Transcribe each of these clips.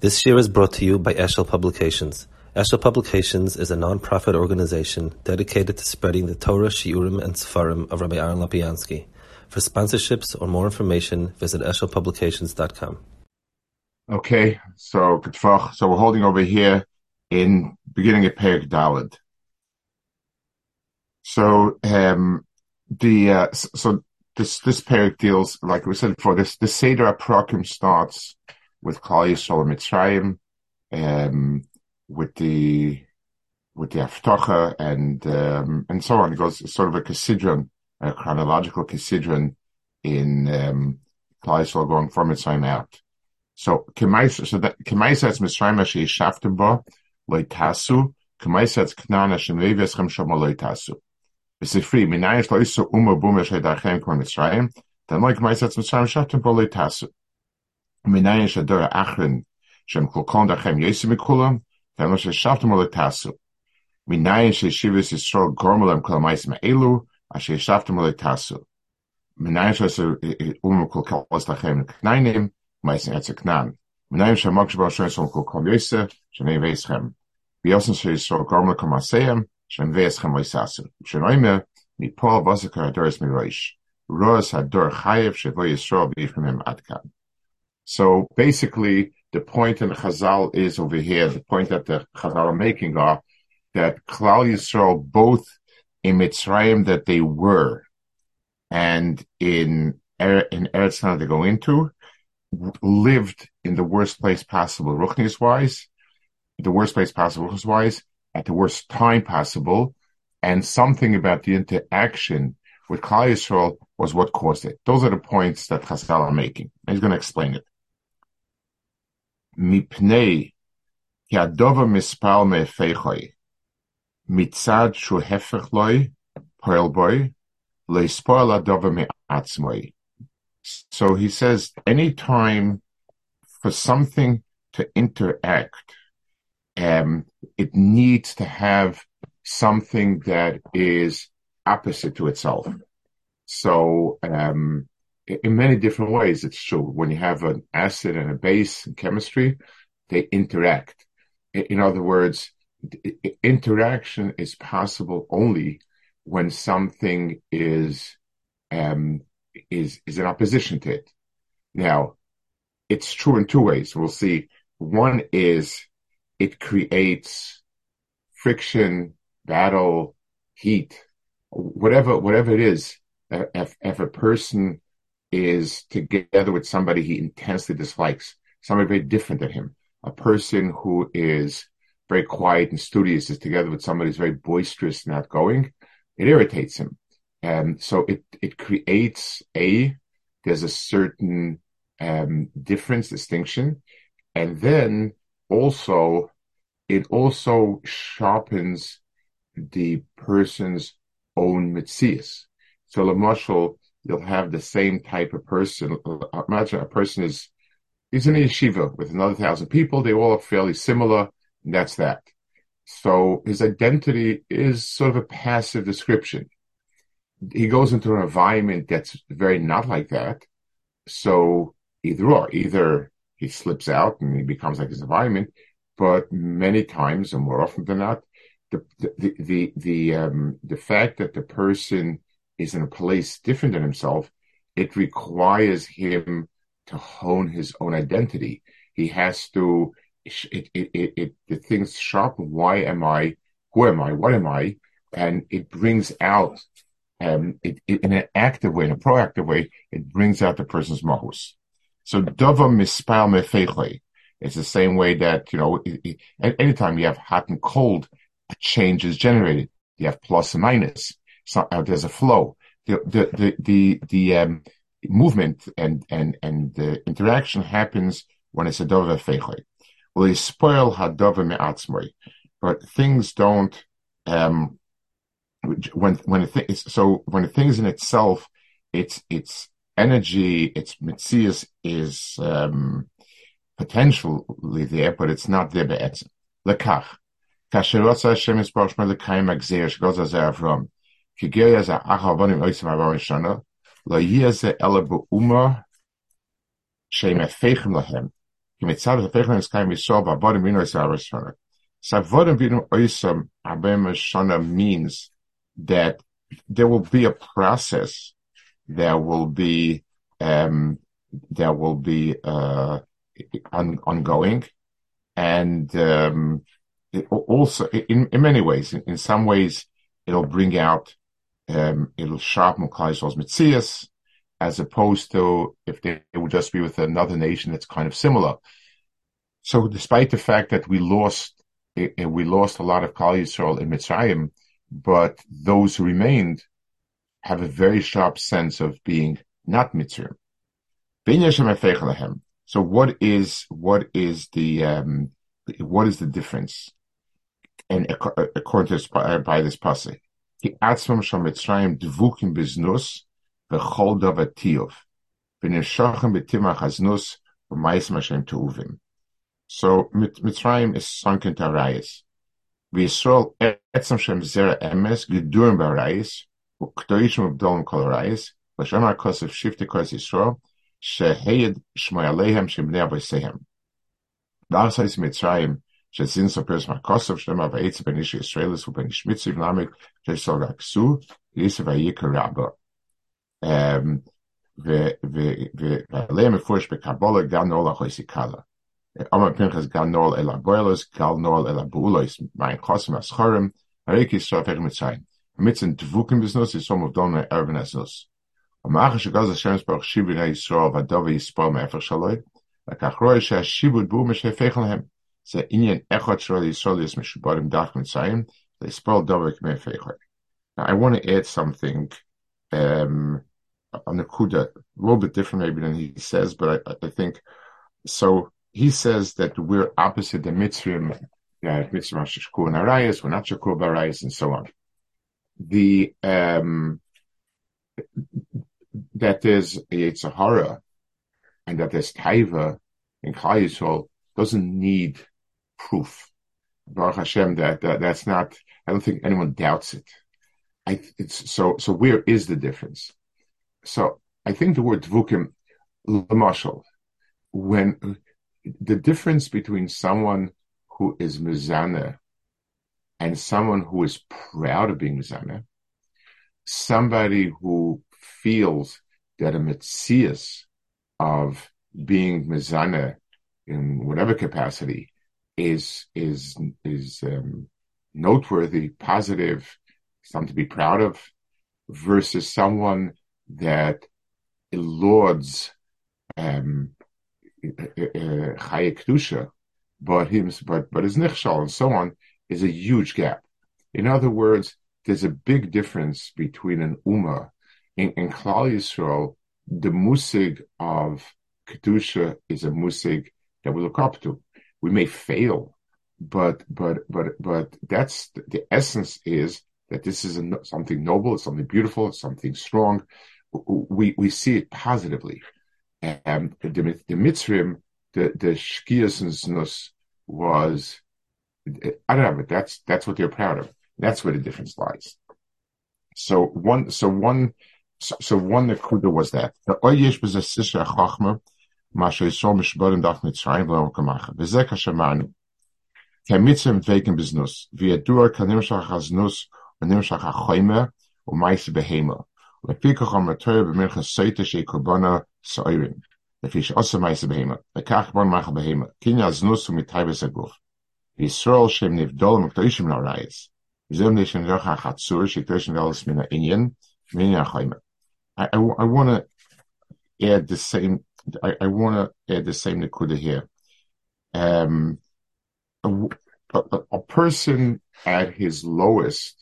This year is brought to you by Eshel Publications. Eshel Publications is a non-profit organization dedicated to spreading the Torah, Shiurim, and Sefarim of Rabbi Aaron Lapiansky. For sponsorships or more information, visit eshelpublications.com. Okay, so so we're holding over here in beginning of Perek Dalad. So um, the uh, so this this Perek deals like we said before. This the Seder Aprakim starts with Klal Yisrael Mitzrayim, um, with the with the Aftocha and um, and so on. It goes sort of a Kesidron, a chronological Kesidron in um, Klal Yisrael going from Mitzrayim out. So Kemaisa, so that Kemaisa is Mitzrayim Asher Yishaftem Bo Loitasu, Kemaisa is Knan Asher Neveschem Shoma Loitasu. V'sifri, Minayish Loisu Uma Buma Shedachem Kwan Mitzrayim, then like Kemaisa is Mitzrayim Shaftem Bo Loitasu. Minayish Ador Achrin, Shem Kulkon Dachem Yesim Kulam, Tamash Shaftam Oletasu. Minayesh Shivas Yisrael Gormalam Kalamaisim Elu, Asher Shaftam Oletasu. Minayish Asher Umu Kulkon Dachem Knainim, Maisim Etzeknan. Minayish Shamok Shabal Shem Kulkon Yese, Shem Yeveschem. Biosin Shem Yisrael Gormalam Kamaseim, Shem veischem Oisasu. Shem Oime, Mipol Vosakar Adoris Miroish. Roas Hador Chayev shevoy Yisrael Bifimim Adkan. So basically, the point in Chazal is over here, the point that the Chazal are making are that Klal Yisrael, both in Mitzrayim that they were, and in er-, in Eretz that they go into, lived in the worst place possible, Ruchnis wise, the worst place possible, Ruchnis wise, at the worst time possible, and something about the interaction with Klal Yisrael was what caused it. Those are the points that Chazal are making. He's going to explain it. Mipnei ki adova mispal mitzad shu le'ispoil adova me'atzmoi. So he says, any time for something to interact, um, it needs to have something that is opposite to itself. So um, in many different ways. It's true. When you have an acid and a base in chemistry, they interact. In other words, interaction is possible only when something is um, is is in opposition to it. Now, it's true in two ways. We'll see. One is it creates friction, battle, heat, whatever whatever it is. If, if a person is together with somebody he intensely dislikes, somebody very different than him. A person who is very quiet and studious is together with somebody who's very boisterous and outgoing. It irritates him. And so it, it creates a, there's a certain um, difference, distinction. And then also, it also sharpens the person's own mitzias. So, Lamashal, you'll have the same type of person. Imagine a person is, he's in a yeshiva with another thousand people. They all are fairly similar. And that's that. So his identity is sort of a passive description. He goes into an environment that's very not like that. So either or, either he slips out and he becomes like his environment, but many times and more often than not, the, the, the, the, um, the fact that the person is in a place different than himself, it requires him to hone his own identity. He has to, it, it, it, it, the things sharpen. Why am I? Who am I? What am I? And it brings out, um, it, it, in an active way, in a proactive way, it brings out the person's mahus. So dava mispal mefechle. It's the same way that, you know, anytime you have hot and cold, a change is generated. You have plus and minus so, uh, there's a flow. The the the the, the um, movement and and and the interaction happens when it's a dover feichoy. Well, spoil hadover me'atzmoy, but things don't. Um, when when a thing so when a thing is in itself, its its energy, its mitzias is um, potentially there, but it's not there be'etzim. Lekach. Kasher Hashem yisparsh melekayim agzir shgoz azer Avram. כגר זה אחר בונים אויסם ארבע שנה, לא יהיה זה אלא באומה שהם הפכים להם, mitzad hafechlan is kaim yisrael ba'avodim v'ino is shana. So avodim v'ino oisam abem shana means that there will be a process, there will be um, there will be uh, on, ongoing, and um, also in, in many ways, in, in, some ways, it'll bring out, um, it'll sharpen Klaisol's mitzias, as opposed to if they, would just be with another nation that's kind of similar. So, despite the fact that we lost, we lost a lot of Klal Yisrael in Mitzrayim, but those who remained have a very sharp sense of being not Mitzrayim. So what is what is the um, what is the difference? And according to this, by this passage, ki Atzvam shal Mitzrayim dvukim biznus v'chol davar tiyuv v'nimshachim b'timach haznus v'mayis mashem teuvim. So Mitzrayim is sunk into Arayis. V'Yisrael etzam shem zera emes gedurim b'Arayis v'k'doishim v'bdolim kol Arayis v'shem ha'kosef shiftikos Yisrael sheheyed shem shemnei avosehem. V'asais Mitzrayim מצרים, שזין סופרס מהכוסף שלמה ועצה בין איש ישראלס ובין איש מצרים נעמיק, שסוג הכסו, ליסה ויקר רבו. ועליהם מפורש בקבולה גם נול החויסי קלה. אומר פנחס גם נול אל הבוילוס, גל נול אל הבאולוס, מים חוסם הסחורם, הרי כי סוף איך מצרים. מצרים דבוקים בזנוס, יסום עובדון מערבן הסנוס. המאחר שגז השם ספר שיבו בני ישראל והדובי יספור מאפר שלוי, לקח רואה שהשיבוד בו משהפך להם. They spell Dovik Mefechad. Now, I want to add something um, on the Kuda, a little bit different maybe than he says, but I, I think so. He says that we're opposite the Mitzvim, uh, yeah, Mitzvim Shakur and Arayas, we're not Shakur Arayas, and so on. The um, that there's Yitzhahara and that there's Taiva in Klal doesn't need proof. Baruch Hashem, that, that that's not. I don't think anyone doubts it. I it's so so. Where is the difference? So I think the word dvukim, lamashal, when the difference between someone who is mizana and someone who is proud of being mizana, somebody who feels that a mitzias of being mezana in whatever capacity is is is um, noteworthy, positive, something to be proud of, versus someone that lauds um, chaye but him, but but is nichshal and so on, is a huge gap. In other words, there's a big difference between an ummah in, in Klal Yisrael, the musig of kedusha is a musig that we look up to. We may fail, but but but but that's the, essence is that this is a, something noble, it's something beautiful, it's something strong. We we see it positively. And the, the Mitzrim, the the was, I don't know, but that's that's what they're proud of. That's where the difference lies. So one, so one so, so one nekuda was that the oyesh was a sisha chachma masha yisrael mishborim daf mitzrayim lo kamacha v'zeh kashamanu kemitzim veikim biznus v'yadur kanimshach haznus v'nimshach hachoyme u'maisi behema לפיקח המטר במלך סייטה שהיא קורבנה סוערים, לפי שעושה מייסה בהמה, וכך בון מחה בהמה, קיניה זנוס ומטייבס הגוף. וישראל שהם נבדול מקדושים לרייס, וזהו נשם דרך החצור שקדושים לאלס מן העניין, מן החיימה. I, I, I want to add the same. I, I want to add the same Nakuda here. Um, a, a, a person at his lowest.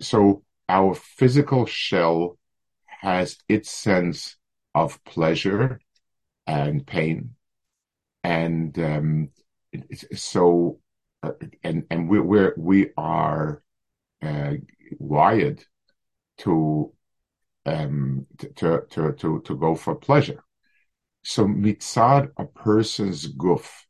So our physical shell has its sense of pleasure and pain, and um, so uh, and and we we're, we are uh, wired to um, to, to, to, to go for pleasure. So mitzad, a person's goof,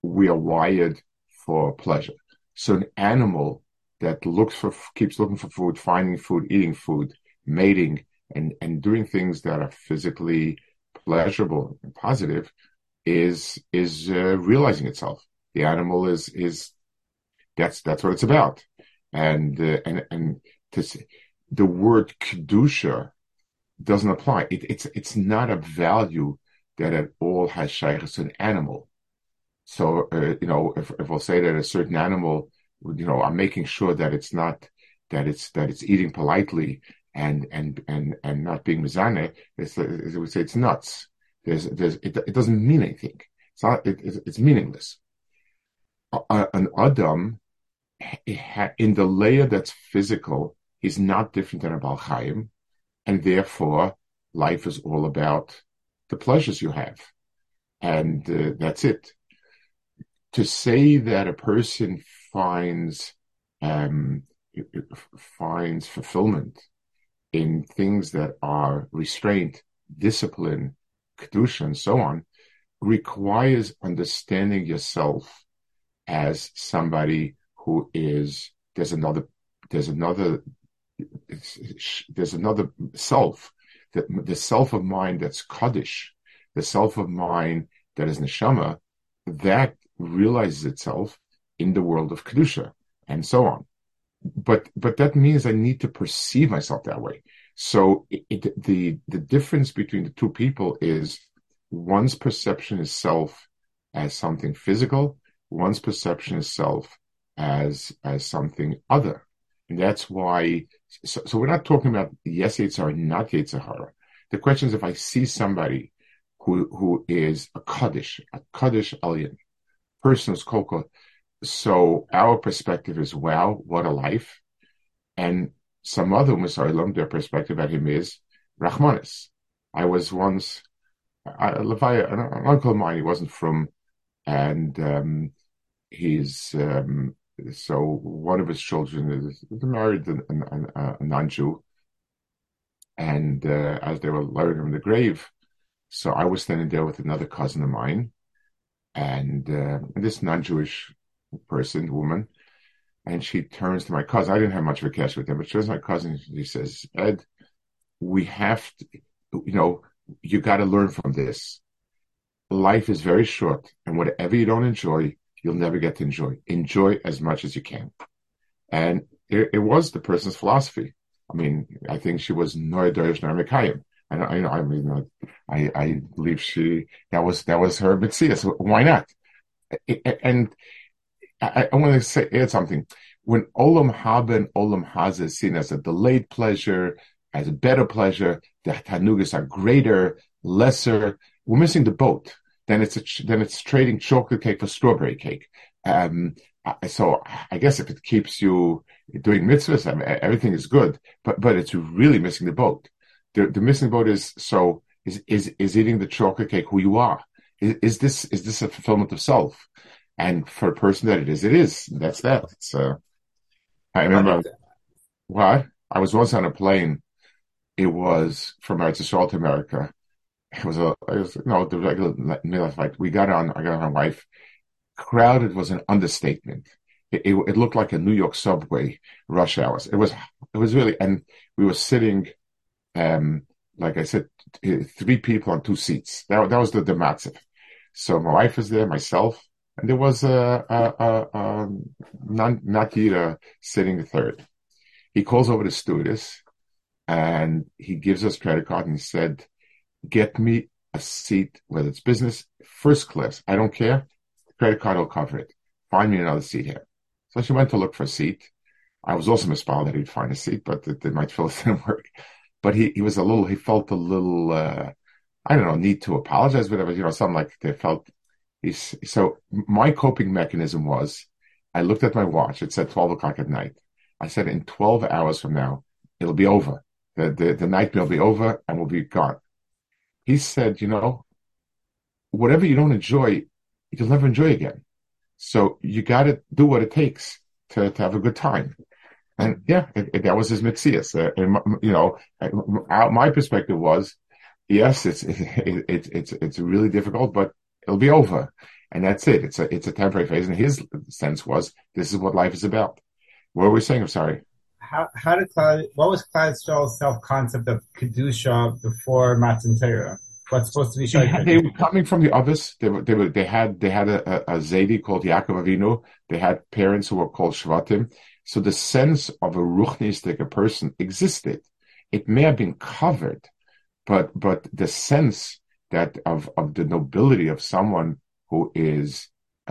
we are wired for pleasure. So an animal that looks for, keeps looking for food, finding food, eating food, mating, and, and doing things that are physically pleasurable and positive, is is uh, realizing itself. The animal is is that's that's what it's about, and uh, and and to, the word kedusha doesn't apply. It, it's it's not a value that at all has shaykhs an animal. So uh, you know, if if we'll say that a certain animal, you know, I'm making sure that it's not that it's that it's eating politely and and and and not being mizane. It's, as we say, it's nuts. There's there's it, it doesn't mean anything. It's not. It, it's meaningless. an adam in the layer that's physical is not different than a balchaim, and therefore life is all about the pleasures you have, and uh, that's it. To say that a person finds um, finds fulfillment in things that are restraint, discipline, kedusha, and so on, requires understanding yourself as somebody who is there's another there's another there's another self that the self of mind that's kaddish the self of mind that is neshama that realizes itself in the world of kedusha and so on but but that means i need to perceive myself that way so it, the the difference between the two people is one's perception is self as something physical one's perception is self as as something other. And that's why so, so we're not talking about yes Yitzhar, not Yitzhar. The question is if I see somebody who who is a Kaddish, a Kaddish alien, person who's Koko. So our perspective is wow, what a life. And some other Musarilim, their perspective at him is Rahmanis. I was once I, an uncle of mine, he wasn't from, and um, he's um, so one of his children is married a, a, a non-Jew, and uh, as they were lowering him in the grave, so I was standing there with another cousin of mine, and, uh, this non-Jewish person, woman, and she turns to my cousin. I didn't have much of a cash with him, but she turns to my cousin. She says, "Ed, we have to, you know, you got to learn from this. Life is very short, and whatever you don't enjoy, you'll never get to enjoy. Enjoy as much as you can. And it, it was the person's philosophy. I mean, I think she was Noy Dorish Narmikayim. I, I, I mean, uh, I, I believe she, that was, that was her mitzvah. So why not? And I, I want to say, add something. When Olam Haba and Olam Haza is seen as a delayed pleasure, as a better pleasure, the Tanugas are greater, lesser, we're missing the boat then it's a, then it's trading chocolate cake for strawberry cake. Um, so I guess if it keeps you doing mitzvahs, I mean, everything is good, but but it's really missing the boat. The, the missing boat is so is is is eating the chocolate cake who you are. Is, is this is this a fulfillment of self? And for a person that it is, it is. That's that. It's uh, I remember what I was once on a plane. It was from Eretz Yisrael to America, it was a, it was, you know, the regular middle fight. We got on, I got on my wife. Crowded was an understatement. It, it, it, looked like a New York subway rush hours. It was, it was really, and we were sitting, um, like I said, three people on two seats. That, that was the, the matziv. So my wife was there, myself, and there was a, a, a, a Natira sitting third. He calls over the stewardess and he gives us credit card and he said, get me a seat, whether it's business, first class. I don't care. credit card will cover it. Find me another seat here. So she went to look for a seat. I was also misspelled that he'd find a seat, but they might feel it didn't work. But he, he was a little, he felt a little, uh, I don't know, need to apologize, whatever, you know, something like they felt he's, so my coping mechanism was I looked at my watch. It said 12 o'clock at night. I said, in 12 hours from now, it'll be over. The, the, the night will be over and we'll be gone he said, you know, whatever you don't enjoy, you'll never enjoy again. So you got to do what it takes to, to have a good time. And yeah, it, it, that was his mitzias. Uh, and, you know, my perspective was, yes, it's, it, it's, it's, it's really difficult, but it'll be over. And that's it. It's a, it's a temporary phase. And his sense was, this is what life is about. What were we saying? I'm sorry how how did Klal, what was Klal Yisrael's self concept of kedusha before Matan Torah? what's supposed to be They, they were coming from the others. They were, they were, they had, they had a, a, a Zaidi called Yaakov Avinu. They had parents who were called Shvatim. So the sense of a ruchnistic person existed. It may have been covered, but, but the sense that of, of the nobility of someone who is,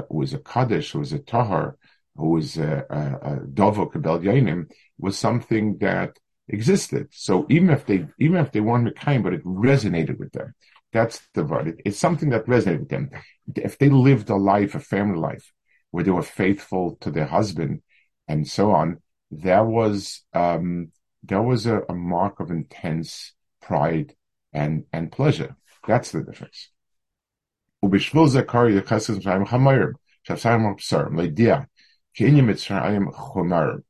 who is a Kaddish, who is a Tahar, who is a, a, a Dovo Kabel Yainim, was something that existed. So even if they, even if they weren't Mekayim, but it resonated with them. That's the word. It, it's something that resonated with them. If they lived a life, a family life, where they were faithful to their husband and so on, there was, um, there was a, a mark of intense pride and, and pleasure. That's the difference. ובשביל זה קרא יחס מצרים חמורים, שאפסיים מבשרים, לידיעה, כי הנה מצרים חומרים, וכל פסנים שזה.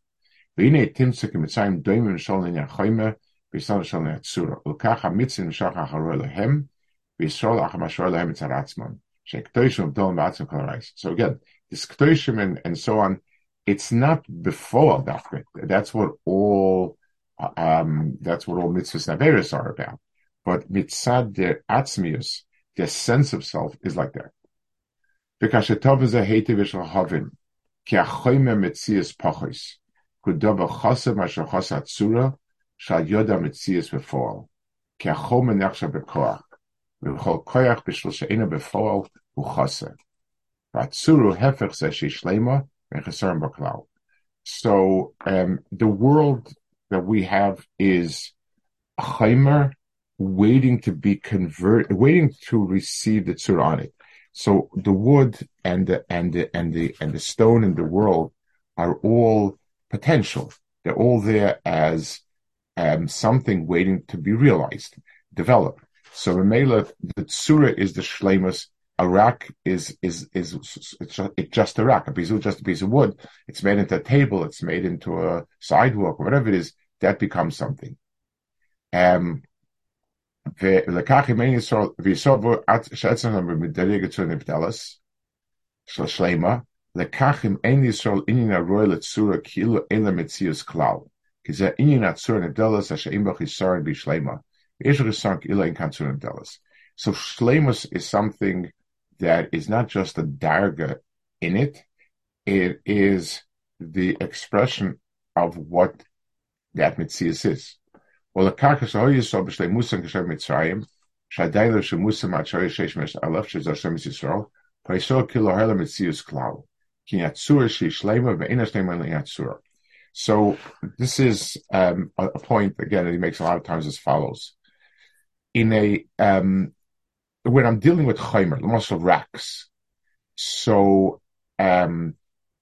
והנה תמצא כמצרים דומים משול לעניין חיימה, וישראל של נעצורה. ולכך המצרים נשאר אחרו אליהם, וישראל אחר משור אליהם מצד עצמם. שקדושים ובדולים בעצמם כל הרייס. So again, this kdoshim and, and so on, it's not before that. That's what all, um, that's what all mitzvahs and averis are about. But mitzad their atzmius, their sense of self is like that. Because shetov is a hated vishal havin, ki achoyme metzias pachos, shal yoda metzias befall, bekoach, befall. So, um, the world that we have is chaimer waiting to be converted, waiting to receive the tzura on it. So the wood and the and the and the and the stone in the world are all potential. They're all there as um, something waiting to be realized, developed. So Ramela, the Tsura is the Shlemus. A rack is, is, is, it's, just, a rack. A piece of, just a piece of wood. It's made into a table. It's made into a sidewalk, whatever it is. That becomes something. Um, ימי ישראל, ויסובו שעצמם במדרגת צור נבדלס, של שלמה, לקח אם אין ישראל עניין הרואה לצורה כאילו אין לה מציאוס כלל. כי זה עניין הצור נבדלס אשר אין בו חיסרון בשלמה. ויש חיסרון כאילו אין כאן צור נבדלס. So shlemus is something that is not just a darga in it, it is the expression of what that mitzias is. ולקרקע שלא יסוד בשלימוס כשם מצרים, שעדיין לא שמוס מעצרי שש מש אלף, שזה השם ישראל, פייסו כאילו הלה מציאוס כלל. כי יצור So this is um, a, point again that he makes a lot of times as follows: in a um, when I'm dealing with chaimer, muscle racks, so um,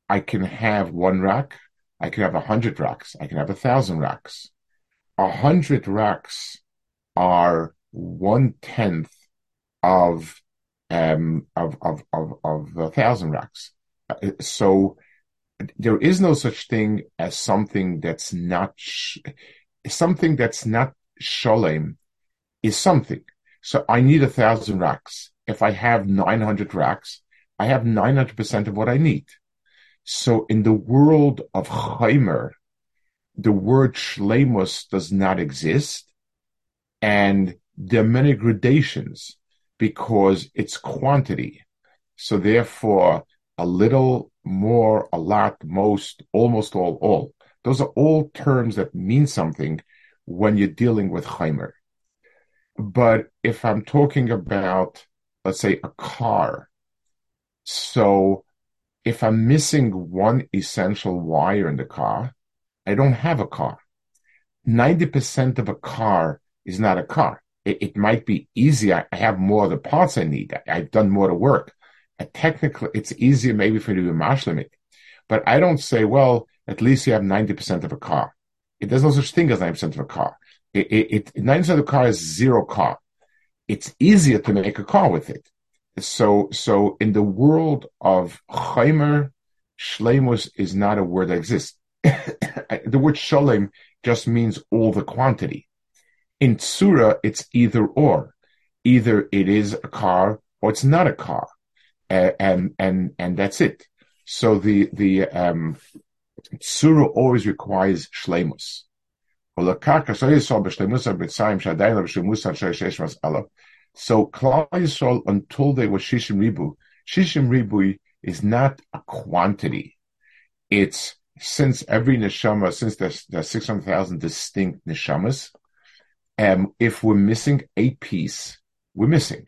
I can have one rack, I can have a hundred racks, I can have a thousand racks. A hundred racks are one tenth of um of of of of a thousand racks. So there is no such thing as something that's not sh- something that's not sholem is something. So I need a thousand racks. If I have nine hundred racks, I have nine hundred percent of what I need. So in the world of chaimer, the word shlemus does not exist, and there are many gradations because it's quantity. So therefore, a little, more, a lot, most, almost all, all. Those are all terms that mean something when you're dealing with chaimer. But if I'm talking about, let's say, a car, so if I'm missing one essential wire in the car, I don't have a car. 90% of a car is not a car. It, it might be easy. I, have more of the parts I need. I, have done more to work. Technically, it's easier maybe for you to do mash limit. But I don't say, well, at least you have 90% of a car. It, there's no such thing as 90% of a car. It, it, it 90% of a car is zero car. it's easier to make a car with it. So, so in the world of Chaimer, Shlemus is not a word that exists. the word Shalem just means all the quantity. In Tsura, it's either or. Either it is a car or it's not a car. And, and, and that's it. So the, the, um, Tsura always requires Shlemus. So Klal Yisrael, until they were Shishim Ribu, Shishim Ribu is not a quantity. It's since every neshama, since there's, there's 600,000 distinct neshamas, um, if we're missing a piece, we're missing.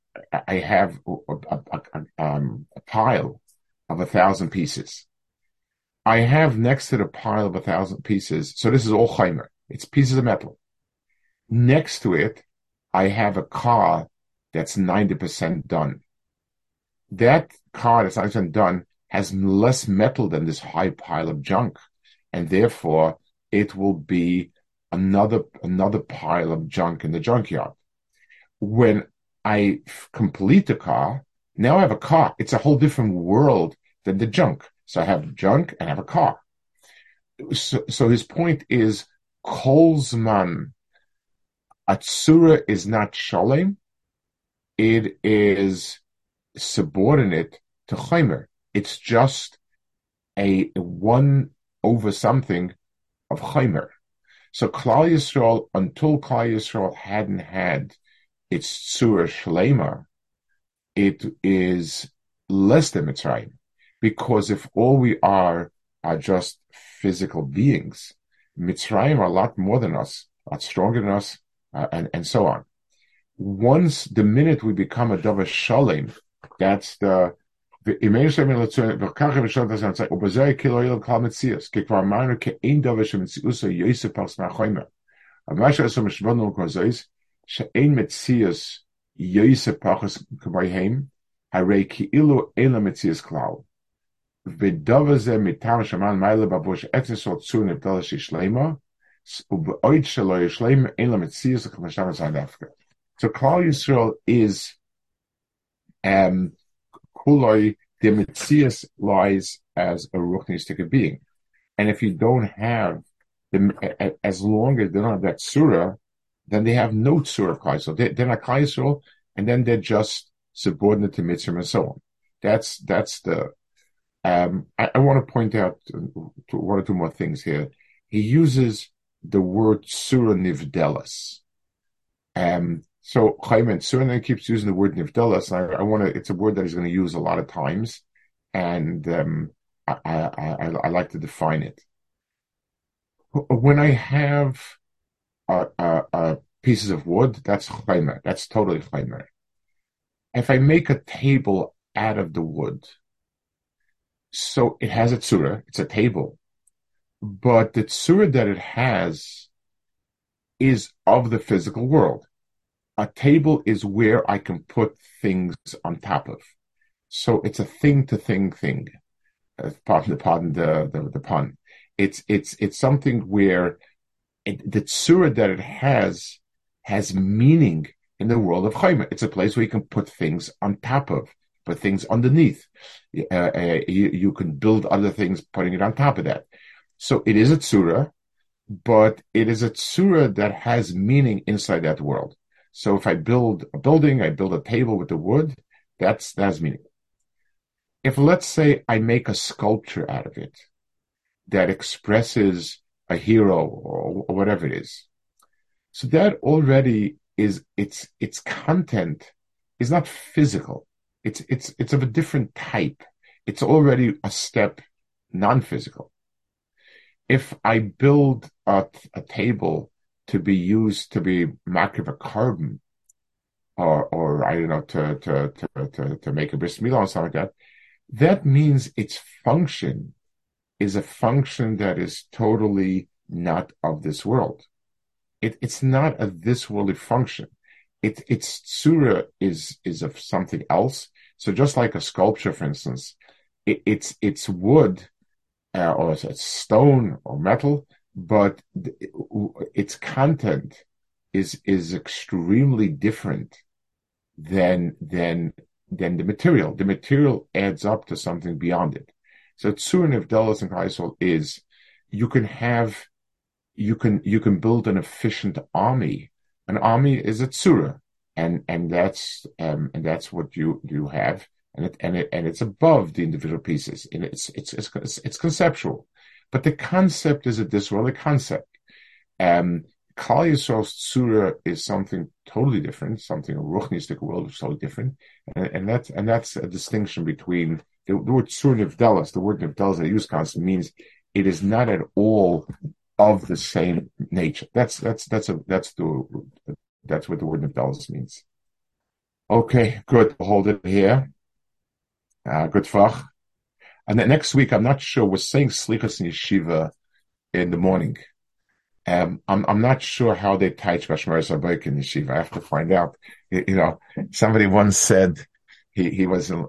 I have a, a, a, um, a pile of a thousand pieces. I have next to the pile of a thousand pieces. So this is all Chaimer. It's pieces of metal. Next to it, I have a car that's 90% done. That car that's 90% done has less metal than this high pile of junk. And therefore it will be another, another pile of junk in the junkyard. When I complete the car, now I have a car. It's a whole different world than the junk. So I have junk and I have a car. So, so his point is Kolzman Atsura is not Shalem. It is subordinate to Chaimer. It's just a one over something of Chaimer. So Klal Yisrael, until Klal Yisrael hadn't had its Tzura Shlema, it is less than Mitzrayim. Because if all we are are just physical beings, Mitzrayim are a lot more than us, a lot stronger than us, uh, and, and so on. Once the minute we become a Dava Shalim, that's the she'ein metzias yoyse pachas ki'ilu metzias klal. Mitam shaman maile etzis ol tzun u'b'oid shelo metzias. So Klal Yisrael is um, kuloi the mitzias lies as a ruchnistic being, and if you don't have the, as long as they don't have that surah, then they have no surah of Klal They, they're not Klal Yisrael, and then they're just subordinate to mitzvah and so on. That's, that's the, um, I, I want to point out one or two more things here. He uses the word surah nivdelas. Um, so Chaim and Surah keeps using the word nivdelas. I, I want to, it's a word that he's going to use a lot of times. And, um, I, I, I, I like to define it. When I have uh, pieces of wood, that's chaymer. That's totally chaymer. If I make a table out of the wood, so it has a tzura, it's a table, but the tzura that it has is of the physical world. A table is where I can put things on top of. So it's a thing to thing thing. Uh, pardon the pardon the, the, the pun. It's it's it's something where it, the tzura that it has has meaning in the world of Chaimer. It's a place where you can put things on top of, put things underneath. Uh, uh, you, you, can build other things, putting it on top of that. So it is a tzura, but it is a tzura that has meaning inside that world. So if I build a building, I build a table with the wood, that's that's meaning. If let's say I make a sculpture out of it that expresses a hero or, or whatever it is. So that already is its its content is not physical. It's it's it's of a different type. It's already a step non-physical. If I build a, a table to be used to be mark of a carbon, or or I don't know to to to to, to make a bris milah or something like that, that means its function is a function that is totally not of this world. It, it's not a this worldly function. It, its tsura is is of something else. So just like a sculpture, for instance, it, it's it's wood uh, or it's stone or metal, but its content is is extremely different than than than the material. The material adds up to something beyond it. So Tzurin of Delos and Kaisel is you can have you can you can build an efficient army. An army is a tsura, and and that's um, and that's what you you have, and it and it and it's above the individual pieces, and it's it's it's it's, conceptual, but the concept is a disworldly concept. Um, Yisrael's tsura is something totally different, something a ruchnistic world is totally different, and, and that's and that's a distinction between the, word tsura nivdelas, the word nivdelas that I use constantly means it is not at all of the same nature. That's that's that's a that's the that's what the word nivdelas means. Okay, good. Hold it here. Uh, good fach. And then next week, I'm not sure. We're saying slichas in yeshiva in the morning. Um, I'm I'm not sure how they teach Bashmar Zabek in yeshiva. I have to find out. You, you know, somebody once said he he was a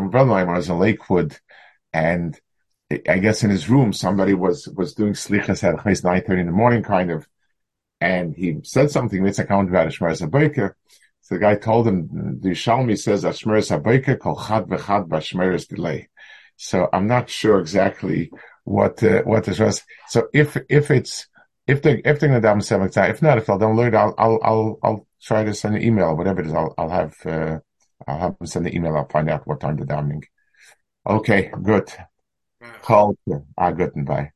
brother of was in Lakewood, and I guess in his room somebody was was doing slichas at nine thirty in the morning, kind of, and he said something. It's account about Shmer Zabayka. So the guy told him the Shalmi says Ashmer Zabayka kol chad v'chad b'ashmer is delay. So I'm not sure exactly what uh, what this was. So if if it's if they if they're daven seven if not, if they'll download, I'll I'll I'll I'll try to send an email, whatever it is. I'll I'll have uh, I'll have them send the email. I'll find out what time they're davening. Okay, good. Call. Ah, good and bye.